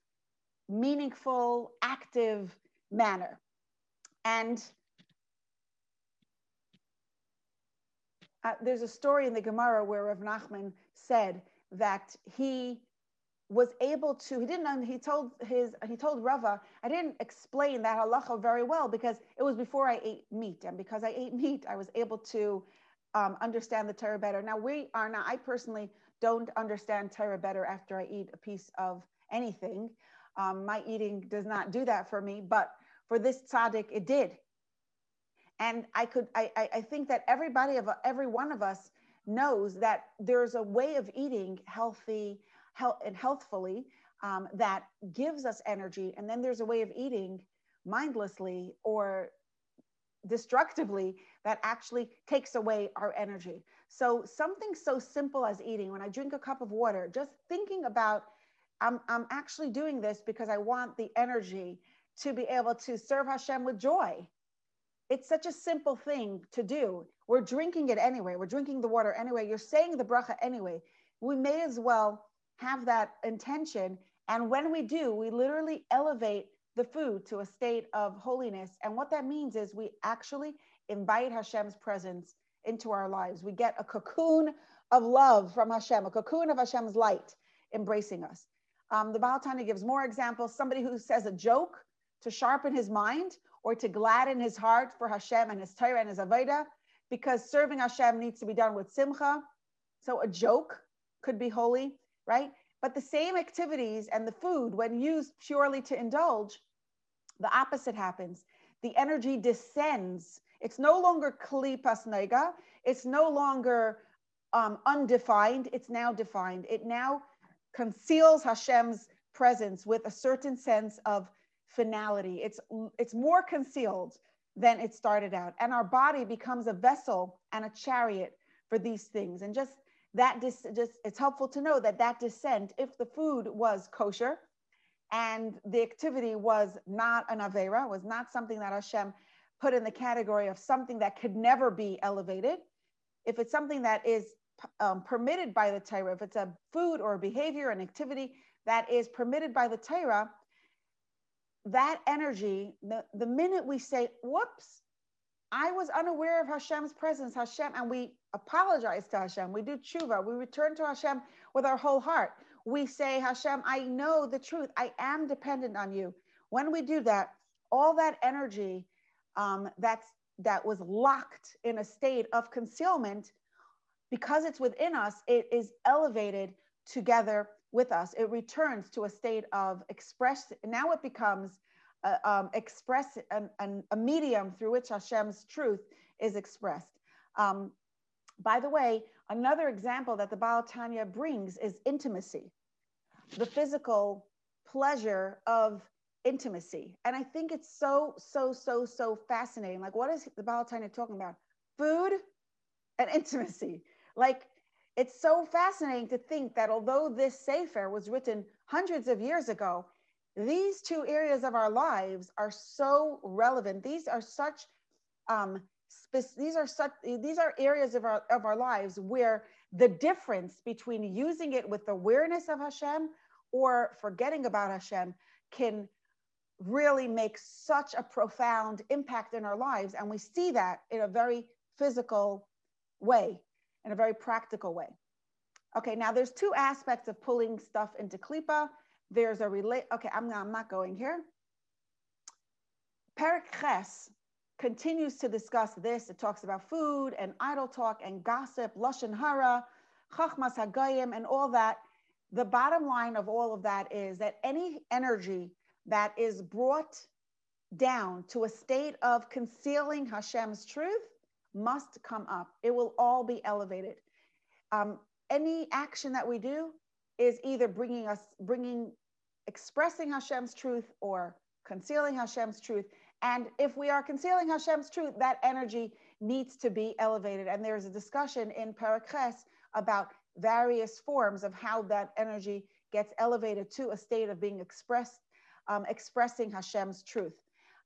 A: meaningful, active manner. And uh, there's a story in the Gemara where Rav Nachman said that he was able to he didn't he told his he told Rava I didn't explain that halacha very well because it was before I ate meat and because I ate meat I was able to um, understand the Torah better. Now we are not I personally don't understand Torah better after I eat a piece of anything. Um, my eating does not do that for me, but for this tzaddik it did and I could, I, I think that everybody of every one of us knows that there's a way of eating healthy, health and healthfully um, that gives us energy. And then there's a way of eating mindlessly or destructively that actually takes away our energy. So something so simple as eating, when I drink a cup of water, just thinking about I'm, I'm actually doing this because I want the energy to be able to serve Hashem with joy. It's such a simple thing to do. We're drinking it anyway. We're drinking the water anyway. You're saying the bracha anyway. We may as well have that intention. And when we do, we literally elevate the food to a state of holiness. And what that means is we actually invite Hashem's presence into our lives. We get a cocoon of love from Hashem, a cocoon of Hashem's light embracing us. Um, the Baal Tanya gives more examples. Somebody who says a joke to sharpen his mind or to gladden his heart for Hashem and his Torah and his Avodah, because serving Hashem needs to be done with simcha. So a joke could be holy, right? But the same activities and the food, when used purely to indulge, the opposite happens. The energy descends. It's no longer klipas noiga. It's no longer um, undefined. It's now defined. It now conceals Hashem's presence with a certain sense of finality. It's it's more concealed than it started out, and our body becomes a vessel and a chariot for these things. And just that dis- just it's helpful to know that that descent, if the food was kosher, and the activity was not an avera, was not something that Hashem put in the category of something that could never be elevated. If it's something that is um, permitted by the Torah, if it's a food or a behavior, an activity that is permitted by the Torah, that energy, the, the minute we say, whoops, I was unaware of Hashem's presence, Hashem, and we apologize to Hashem. We do tshuva. We return to Hashem with our whole heart. We say, Hashem, I know the truth. I am dependent on you. When we do that, all that energy um, that's that was locked in a state of concealment, because it's within us, it is elevated together with us. It returns to a state of express. Now it becomes uh, um, express an, an, a medium through which Hashem's truth is expressed. Um, by the way, another example that the Baal Tanya brings is intimacy, the physical pleasure of intimacy. And I think it's so, so, so, so fascinating. Like, what is the Baal Tanya talking about? Food and intimacy. Like, it's so fascinating to think that although this Sefer was written hundreds of years ago, these two areas of our lives are so relevant. These are such, um, these are such, these are areas of our of our lives where the difference between using it with awareness of Hashem or forgetting about Hashem can really make such a profound impact in our lives, and we see that in a very physical way in a very practical way. Okay, now there's two aspects of pulling stuff into Klipa. There's a relate, okay, I'm, I'm not going here. Perik Ches continues to discuss this. It talks about food and idle talk and gossip, Lashon Hara, Chachmas Hagoyim, and all that. The bottom line of all of that is that any energy that is brought down to a state of concealing Hashem's truth must come up. It will all be elevated. Um, any action that we do is either bringing us, bringing, expressing Hashem's truth or concealing Hashem's truth. And if we are concealing Hashem's truth, that energy needs to be elevated. And there's a discussion in Paraches about various forms of how that energy gets elevated to a state of being expressed, um, expressing Hashem's truth.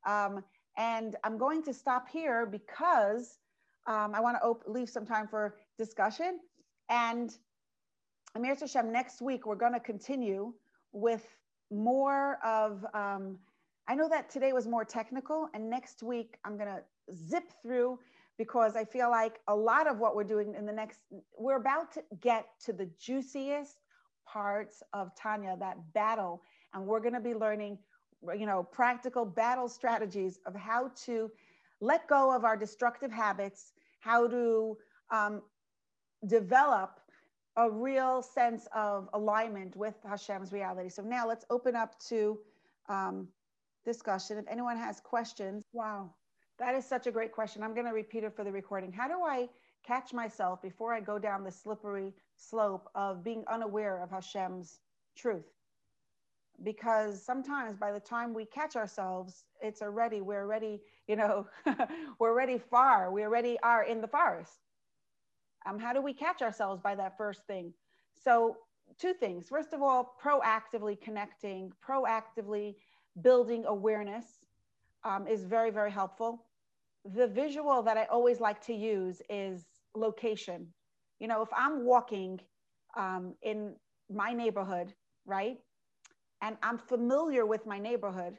A: Um, and I'm going to stop here because um, I want to op- leave some time for discussion. And Amir Hashem, next week we're going to continue with more of. Um, I know that today was more technical, and next week I'm going to zip through because I feel like a lot of what we're doing in the next, we're about to get to the juiciest parts of Tanya, that battle, and we're going to be learning, you know, practical battle strategies of how to let go of our destructive habits how to um, develop a real sense of alignment with Hashem's reality. So now let's open up to um, discussion. If anyone has questions, wow, that is such a great question. I'm going to repeat it for the recording. How do I catch myself before I go down the slippery slope of being unaware of Hashem's truth? Because sometimes by the time we catch ourselves, it's already, we're already you know, [laughs] we're already far. We already are in the forest. Um, how do we catch ourselves by that first thing? So, two things. First of all, proactively connecting, proactively building awareness um, is very, very helpful. The visual that I always like to use is location. You know, if I'm walking um, in my neighborhood, right, and I'm familiar with my neighborhood,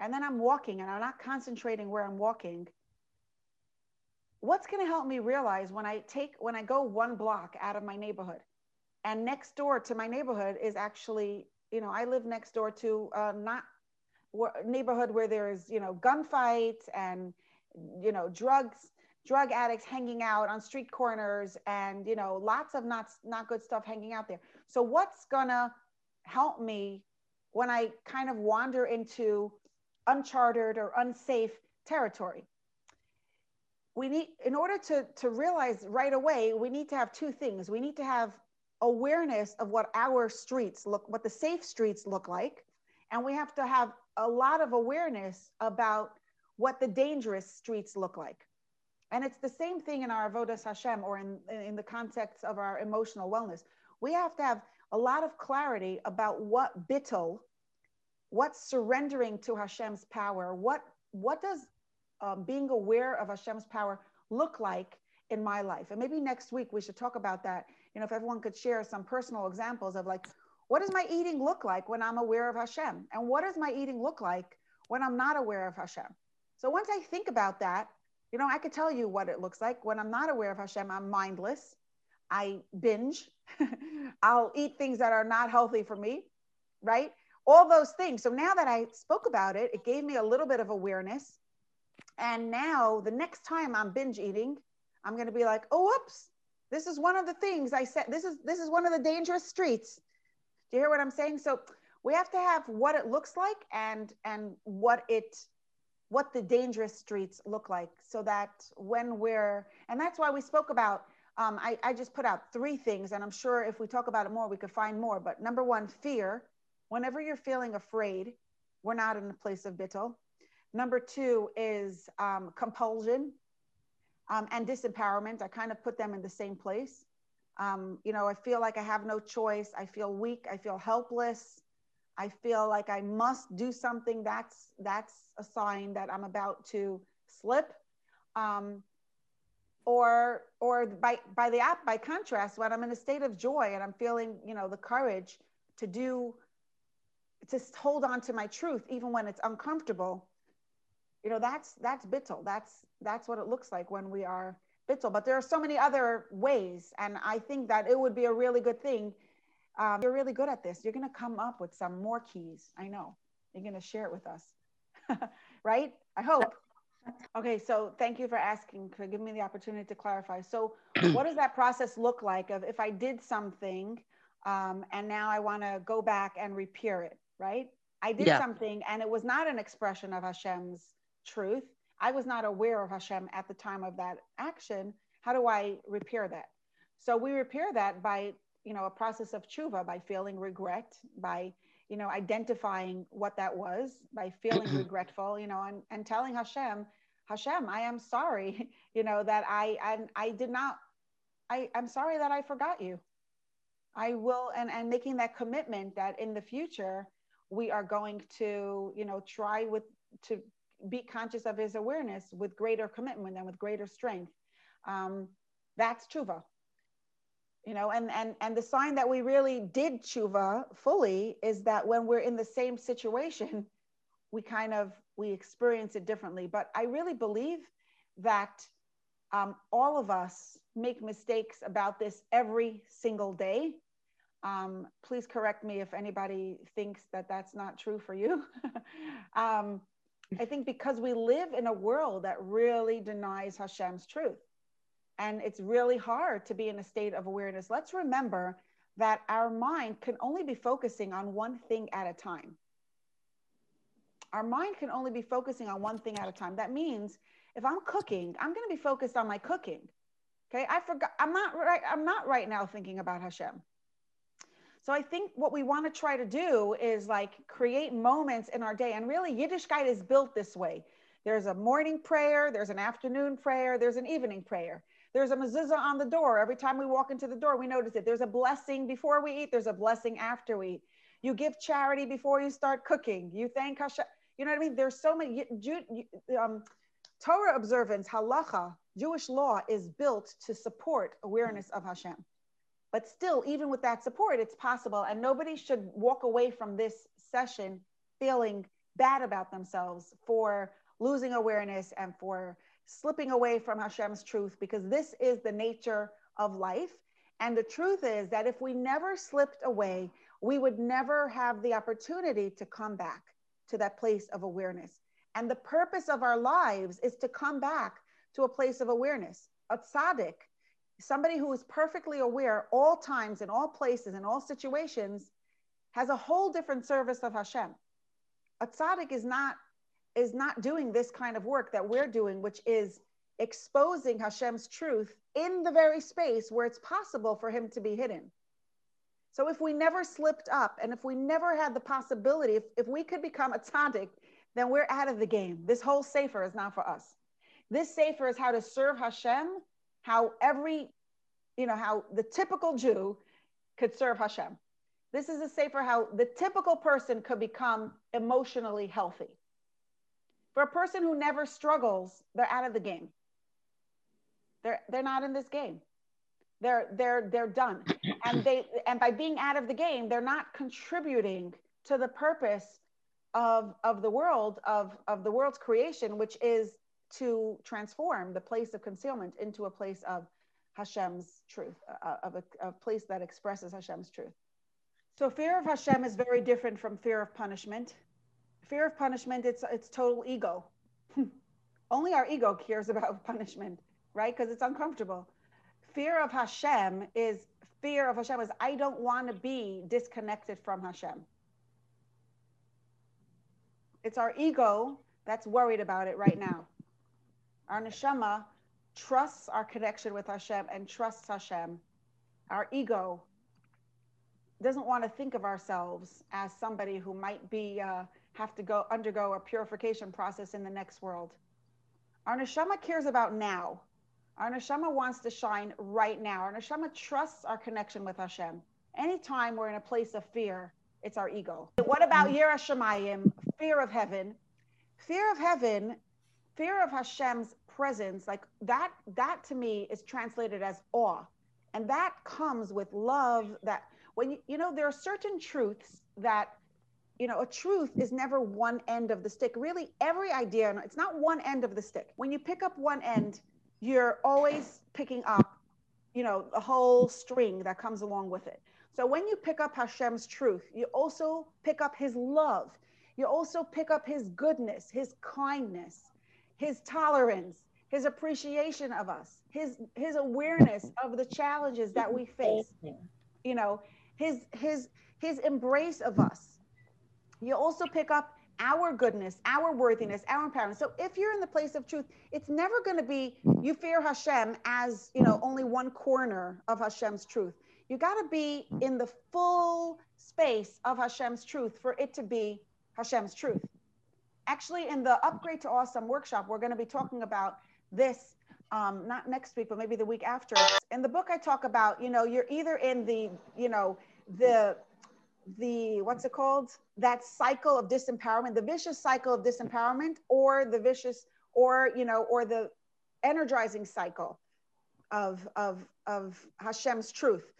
A: and then I'm walking and I'm not concentrating where I'm walking, what's going to help me realize when I take, when I go one block out of my neighborhood and next door to my neighborhood is actually you know, I live next door to uh, not neighborhood where there's, you know, gunfights and, you know, drugs, drug addicts hanging out on street corners and, you know, lots of not, not good stuff hanging out there. So what's gonna help me when I kind of wander into uncharted or unsafe territory? We need, in order to, to realize right away, we need to have two things. We need to have awareness of what our streets look, what the safe streets look like. And we have to have a lot of awareness about what the dangerous streets look like. And it's the same thing in our Avodas Hashem or in, in the context of our emotional wellness. We have to have a lot of clarity about what bittul, what surrendering to Hashem's power, what, what does um, being aware of Hashem's power look like in my life? And maybe next week we should talk about that you know, if everyone could share some personal examples of like, what does my eating look like when I'm aware of Hashem? And what does my eating look like when I'm not aware of Hashem? So once I think about that, you know, I could tell you what it looks like. When I'm not aware of Hashem, I'm mindless. I binge. [laughs] I'll eat things that are not healthy for me, right? All those things. So now that I spoke about it, it gave me a little bit of awareness. And now the next time I'm binge eating, I'm going to be like, oh, whoops, this is one of the things I said. This is this is one of the dangerous streets. Do you hear what I'm saying? So we have to have what it looks like and and what it what the dangerous streets look like so that when we're and that's why we spoke about um, I, I just put out three things and i'm sure if we talk about it more we could find more but number one fear whenever you're feeling afraid we're not in a place of bittul number two is um, compulsion um, and disempowerment. I kind of put them in the same place. Um, you know, I feel like I have no choice. I feel weak. I feel helpless. I feel like I must do something. That's that's a sign that I'm about to slip. Um, or or by by the app by contrast, when I'm in a state of joy and I'm feeling, you know, the courage to do to hold on to my truth even when it's uncomfortable you know that's that's bittul that's that's what it looks like when we are bittul but there are so many other ways and i think that it would be a really good thing. Um, you're really good at this. You're going to come up with some more keys. I know. You're going to share it with us. [laughs] Right? I hope. Okay so thank you for asking for giving me the opportunity to clarify. So [clears throat] what does that process look like of if i did something um, and now i want to go back and repair it right? I did yeah. something and it was not an expression of hashem's truth. I was not aware of Hashem at the time of that action. How do I repair that? So we repair that by, you know, a process of tshuva, by feeling regret, by, you know, identifying what that was, by feeling [clears throat] regretful, you know, and, and telling Hashem, Hashem, I am sorry, [laughs] you know, that I, I, I did not, I, I'm sorry that I forgot you. I will, and, and making that commitment that in the future, we are going to, you know, try with, to be conscious of his awareness with greater commitment and with greater strength. Um, that's tshuva. You know, and and and the sign that we really did tshuva fully is that when we're in the same situation, [laughs] we kind of we experience it differently. But I really believe that um, all of us make mistakes about this every single day. Um, please correct me if anybody thinks that that's not true for you. [laughs] um, I think because we live in a world that really denies Hashem's truth. And it's really hard to be in a state of awareness. Let's remember that our mind can only be focusing on one thing at a time. Our mind can only be focusing on one thing at a time. That means if I'm cooking, I'm going to be focused on my cooking. Okay. I forgot, I'm not right. I'm not right now thinking about Hashem. So I think what we want to try to do is like create moments in our day. And really, Yiddishkeit is built this way. There's a morning prayer, there's an afternoon prayer, there's an evening prayer. There's a mezuzah on the door. Every time we walk into the door, we notice it. There's a blessing before we eat, there's a blessing after we eat. You give charity before you start cooking. You thank Hashem. You know what I mean? There's so many. Um, Torah observance, halacha, Jewish law is built to support awareness of Hashem. But still, even with that support, it's possible. And nobody should walk away from this session feeling bad about themselves for losing awareness and for slipping away from Hashem's truth, because this is the nature of life. And the truth is that if we never slipped away, we would never have the opportunity to come back to that place of awareness. And the purpose of our lives is to come back to a place of awareness. A tzaddik, somebody who is perfectly aware all times, in all places, in all situations, has a whole different service of Hashem. A tzaddik is not is not doing this kind of work that we're doing, which is exposing Hashem's truth in the very space where it's possible for him to be hidden. So if we never slipped up and if we never had the possibility, if, if we could become a tzaddik, then we're out of the game. This whole sefer is not for us. This sefer is how to serve Hashem, how every, you know, how the typical Jew could serve Hashem. This is a sefer how the typical person could become emotionally healthy. For a person who never struggles, they're out of the game. They're, they're not in this game. They're, they're, they're done. And they, and by being out of the game, they're not contributing to the purpose of, of the world, of, of the world's creation, which is to transform the place of concealment into a place of Hashem's truth, uh, of a, a place that expresses Hashem's truth. So fear of Hashem is very different from fear of punishment. Fear of punishment, it's it's total ego. [laughs] Only our ego cares about [laughs] punishment, right? Because it's uncomfortable. Fear of Hashem is fear of Hashem is I don't want to be disconnected from Hashem. It's our ego that's worried about it right now. Our neshama trusts our connection with Hashem and trusts Hashem. Our ego doesn't want to think of ourselves as somebody who might be uh, have to go undergo a purification process in the next world. Our neshama cares about now. Our neshama wants to shine right now. Our neshama trusts our connection with Hashem. Anytime we're in a place of fear, it's our ego. What about Yira Shemayim, fear of heaven? Fear of heaven, fear of Hashem's presence, like that, that to me is translated as awe. And that comes with love that when you, you know, there are certain truths that, you know, a truth is never one end of the stick. Really, every idea, it's not one end of the stick. When you pick up one end, you're always picking up, you know, the whole string that comes along with it. So when you pick up Hashem's truth, you also pick up his love. You also pick up his goodness, his kindness, his tolerance, his appreciation of us, his his awareness of the challenges that we face. You know, his his his embrace of us. You also pick up our goodness, our worthiness, our empowerment. So if you're in the place of truth, it's never going to be you fear Hashem as, you know, only one corner of Hashem's truth. You got to be in the full space of Hashem's truth for it to be Hashem's truth. Actually, in the Upgrade to Awesome workshop, we're going to be talking about this um, not next week, but maybe the week after. In the book, I talk about, you know, you're either in the, you know, the the what's it called? That cycle of disempowerment the vicious cycle of disempowerment or the vicious or you know or the energizing cycle of of of hashem's truth.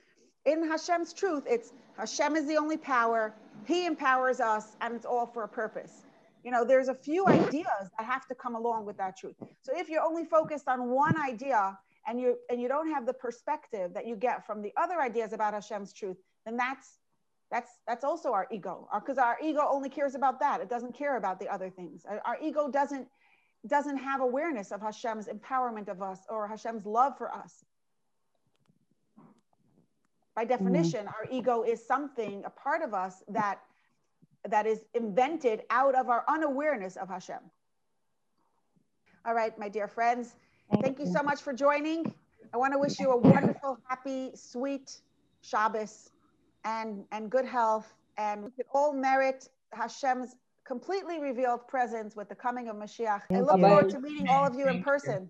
A: In hashem's truth it's hashem is the only power. He empowers us and it's all for a purpose you know there's a few ideas that have to come along with that truth so if you're only focused on one idea and you and you don't have the perspective that you get from the other ideas about hashem's truth then that's that's that's also our ego because our, our, ego only cares about that it doesn't care about the other things our, our, ego doesn't doesn't have awareness of hashem's empowerment of us or hashem's love for us by mm-hmm. definition mm-hmm. our ego is something a part of us that that is invented out of our unawareness of hashem all right my dear friends thank, thank you. so much for joining i want to wish you a wonderful happy sweet shabbos and, and good health. And we could all merit Hashem's completely revealed presence with the coming of Mashiach. I look forward to meeting all of you in person.